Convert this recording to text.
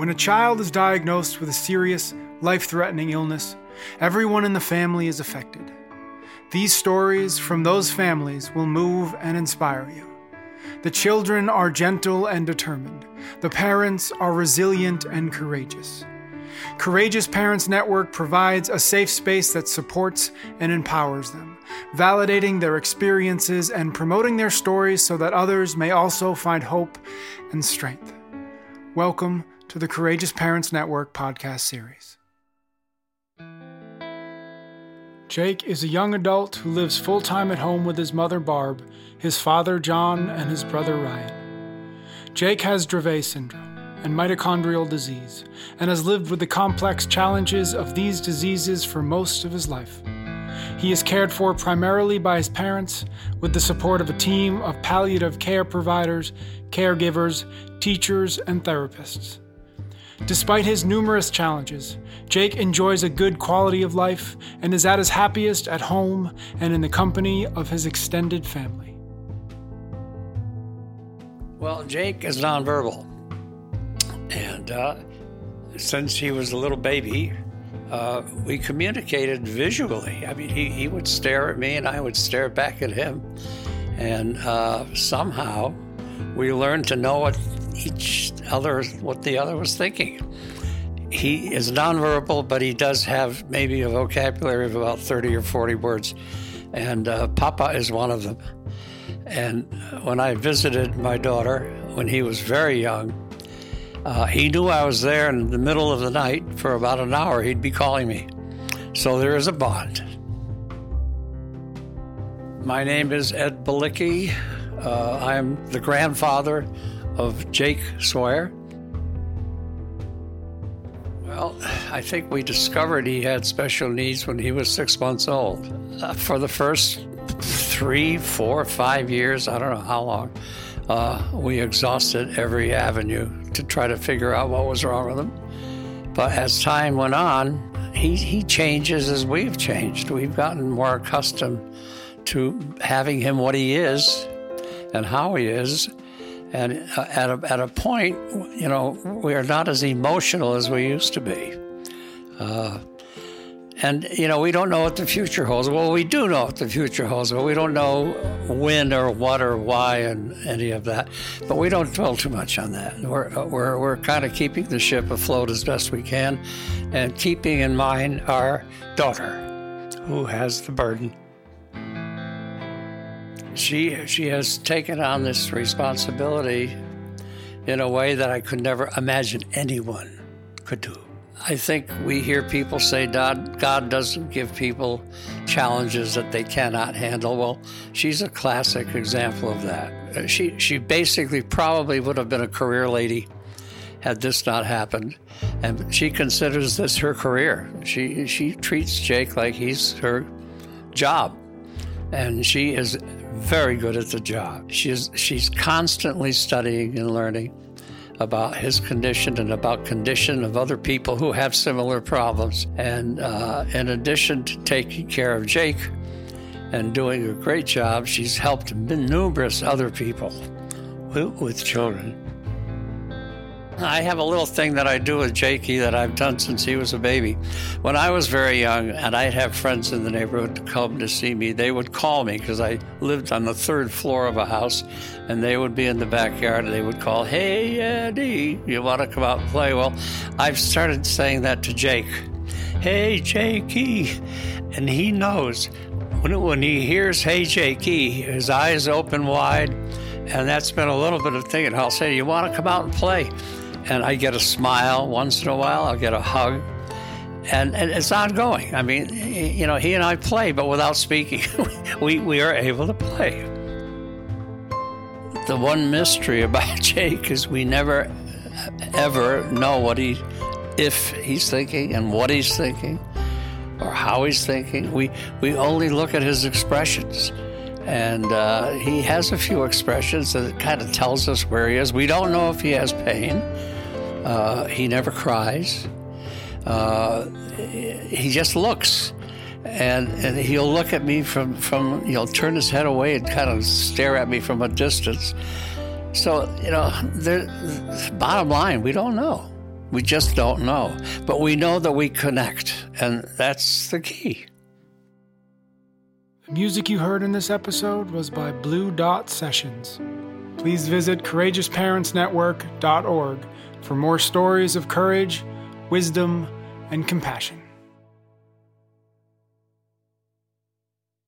When a child is diagnosed with a serious, life threatening illness, everyone in the family is affected. These stories from those families will move and inspire you. The children are gentle and determined. The parents are resilient and courageous. Courageous Parents Network provides a safe space that supports and empowers them, validating their experiences and promoting their stories so that others may also find hope and strength. Welcome to the Courageous Parents Network podcast series. Jake is a young adult who lives full time at home with his mother Barb, his father John, and his brother Ryan. Jake has Dravet syndrome and mitochondrial disease and has lived with the complex challenges of these diseases for most of his life. He is cared for primarily by his parents with the support of a team of palliative care providers, caregivers, teachers, and therapists. Despite his numerous challenges, Jake enjoys a good quality of life and is at his happiest at home and in the company of his extended family. Well, Jake is nonverbal. And uh, since he was a little baby, uh, we communicated visually. I mean, he, he would stare at me and I would stare back at him. And uh, somehow we learned to know what each other, what the other was thinking. He is nonverbal, but he does have maybe a vocabulary of about 30 or 40 words. And uh, Papa is one of them. And when I visited my daughter when he was very young, uh, he knew I was there in the middle of the night for about an hour. He'd be calling me. So there is a bond. My name is Ed Balicki. Uh, I'm the grandfather of Jake Sawyer. Well, I think we discovered he had special needs when he was six months old. Uh, for the first three, four, five years, I don't know how long, uh, we exhausted every avenue to try to figure out what was wrong with him. But as time went on, he, he changes as we've changed. We've gotten more accustomed to having him what he is and how he is. And uh, at a, at a point, you know, we are not as emotional as we used to be. Uh, and, you know, we don't know what the future holds. Well, we do know what the future holds, but we don't know when or what or why and any of that. But we don't dwell too much on that. We're, we're, we're kind of keeping the ship afloat as best we can and keeping in mind our daughter, who has the burden. She, she has taken on this responsibility in a way that I could never imagine anyone could do. I think we hear people say God, God doesn't give people challenges that they cannot handle. Well, she's a classic example of that. Uh, she, she basically probably would have been a career lady had this not happened. And she considers this her career. She, she treats Jake like he's her job. And she is very good at the job. She's, she's constantly studying and learning about his condition and about condition of other people who have similar problems. And uh, in addition to taking care of Jake and doing a great job, she's helped numerous other people with, with children. I have a little thing that I do with Jakey that I've done since he was a baby. When I was very young and I'd have friends in the neighborhood come to see me, they would call me because I lived on the third floor of a house and they would be in the backyard and they would call, Hey, Eddie, you want to come out and play? Well, I've started saying that to Jake. Hey, Jakey. And he knows when, when he hears Hey, Jakey, his eyes open wide. And that's been a little bit of thinking. I'll say, You want to come out and play? And I get a smile once in a while. I'll get a hug, and, and it's ongoing. I mean, you know, he and I play, but without speaking, we we are able to play. The one mystery about Jake is we never uh, ever know what he, if he's thinking and what he's thinking, or how he's thinking. We we only look at his expressions and uh, he has a few expressions that kind of tells us where he is. We don't know if he has pain. Uh, he never cries. Uh, he just looks, and and he'll look at me from from know turn his head away and kind of stare at me from a distance. So you know, bottom line, we don't know. We just don't know. But we know that we connect, and that's the key. Music you heard in this episode was by Blue Dot Sessions. Please visit CourageousParentsNetwork.org for more stories of courage, wisdom, and compassion.